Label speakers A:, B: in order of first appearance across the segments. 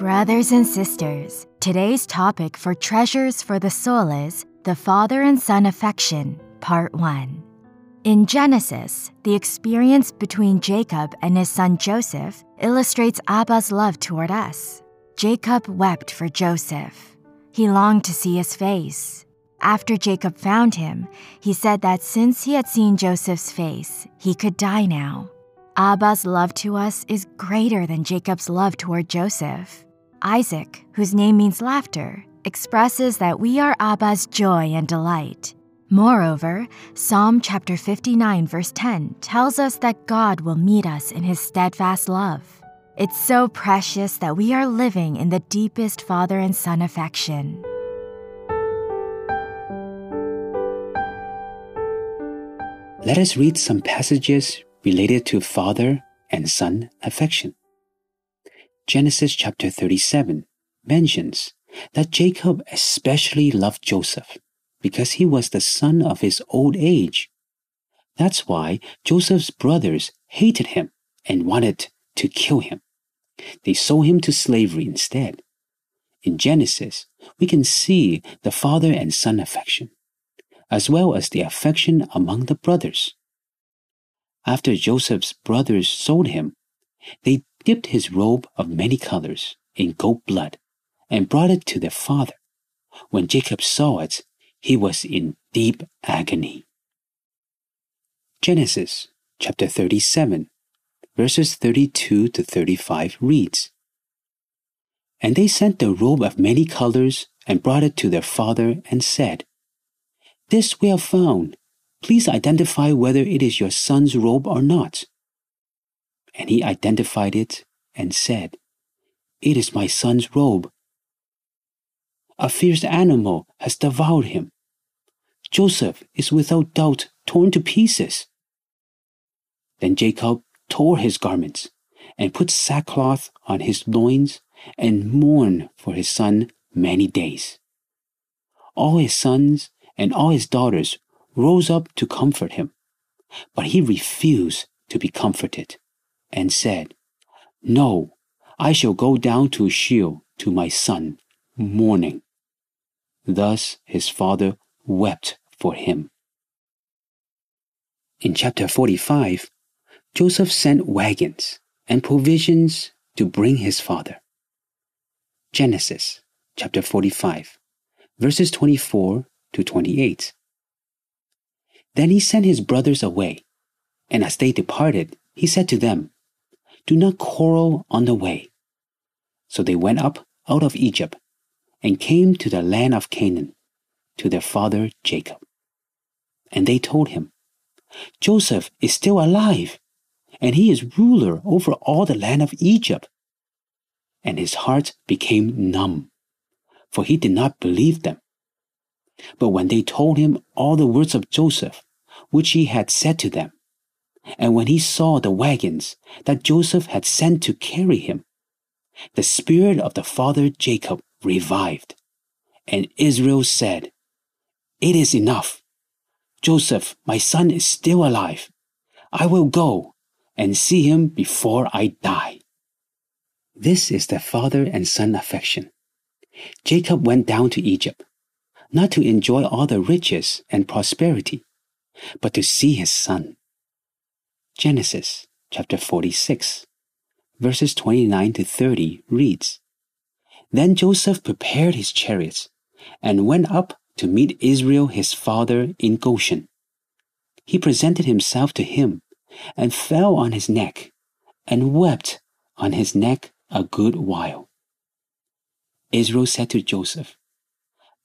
A: Brothers and sisters, today's topic for Treasures for the Soul is the Father and Son Affection, Part 1. In Genesis, the experience between Jacob and his son Joseph illustrates Abba's love toward us. Jacob wept for Joseph. He longed to see his face. After Jacob found him, he said that since he had seen Joseph's face, he could die now. Abba's love to us is greater than Jacob's love toward Joseph. Isaac, whose name means laughter, expresses that we are Abba's joy and delight. Moreover, Psalm chapter 59 verse 10 tells us that God will meet us in his steadfast love. It's so precious that we are living in the deepest father and son affection.
B: Let us read some passages related to father and son affection. Genesis chapter 37 mentions that Jacob especially loved Joseph because he was the son of his old age. That's why Joseph's brothers hated him and wanted to kill him. They sold him to slavery instead. In Genesis, we can see the father and son affection, as well as the affection among the brothers. After Joseph's brothers sold him, they dipped his robe of many colors in goat blood and brought it to their father. When Jacob saw it, he was in deep agony. Genesis chapter 37, verses 32 to 35 reads And they sent the robe of many colors and brought it to their father and said, This we have found. Please identify whether it is your son's robe or not. And he identified it and said, It is my son's robe. A fierce animal has devoured him. Joseph is without doubt torn to pieces. Then Jacob tore his garments and put sackcloth on his loins and mourned for his son many days. All his sons and all his daughters rose up to comfort him, but he refused to be comforted and said, No, I shall go down to Sheol to my son, mourning. Thus his father wept for him. In chapter 45, Joseph sent wagons and provisions to bring his father. Genesis chapter 45, verses 24 to 28. Then he sent his brothers away, and as they departed, he said to them, Do not quarrel on the way. So they went up out of Egypt and came to the land of Canaan, to their father Jacob. And they told him, Joseph is still alive, and he is ruler over all the land of Egypt. And his heart became numb, for he did not believe them. But when they told him all the words of Joseph, which he had said to them, and when he saw the wagons that Joseph had sent to carry him, the spirit of the father Jacob revived. And Israel said, It is enough. Joseph, my son, is still alive. I will go and see him before I die. This is the father and son affection. Jacob went down to Egypt, not to enjoy all the riches and prosperity, but to see his son. Genesis chapter 46, verses 29 to 30 reads, Then Joseph prepared his chariots and went up to meet Israel his father in Goshen. He presented himself to him and fell on his neck and wept on his neck a good while. Israel said to Joseph,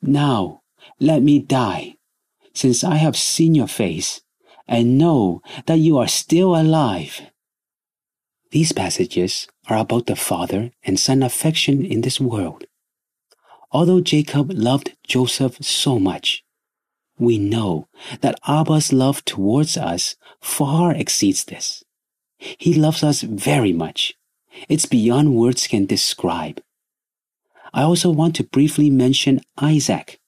B: Now let me die, since I have seen your face and know that you are still alive. These passages are about the father and son affection in this world. Although Jacob loved Joseph so much, we know that Abba's love towards us far exceeds this. He loves us very much. It's beyond words can describe. I also want to briefly mention Isaac,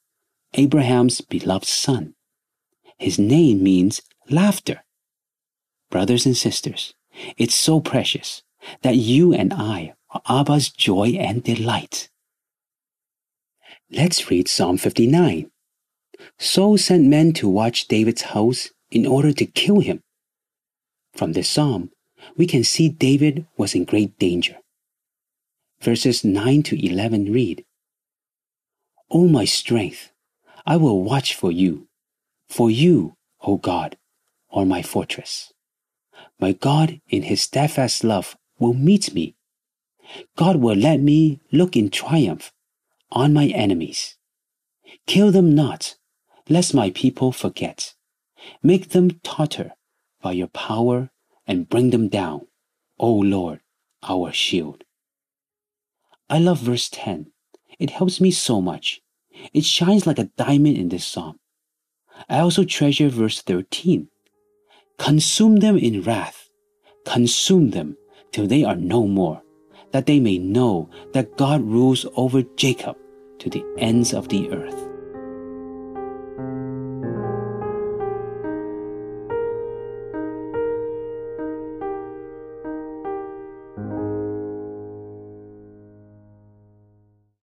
B: Abraham's beloved son. His name means laughter. Brothers and sisters, it's so precious that you and I are Abba's joy and delight. Let's read Psalm 59. Saul sent men to watch David's house in order to kill him. From this psalm, we can see David was in great danger. Verses 9 to 11 read O my strength, I will watch for you, for you, O God, are my fortress. My God, in his steadfast love, will meet me. God will let me look in triumph on my enemies. Kill them not, lest my people forget. Make them totter by your power and bring them down, O Lord, our shield. I love verse 10. It helps me so much. It shines like a diamond in this psalm. I also treasure verse 13. Consume them in wrath, consume them till they are no more that they may know that God rules over Jacob to the ends of the earth.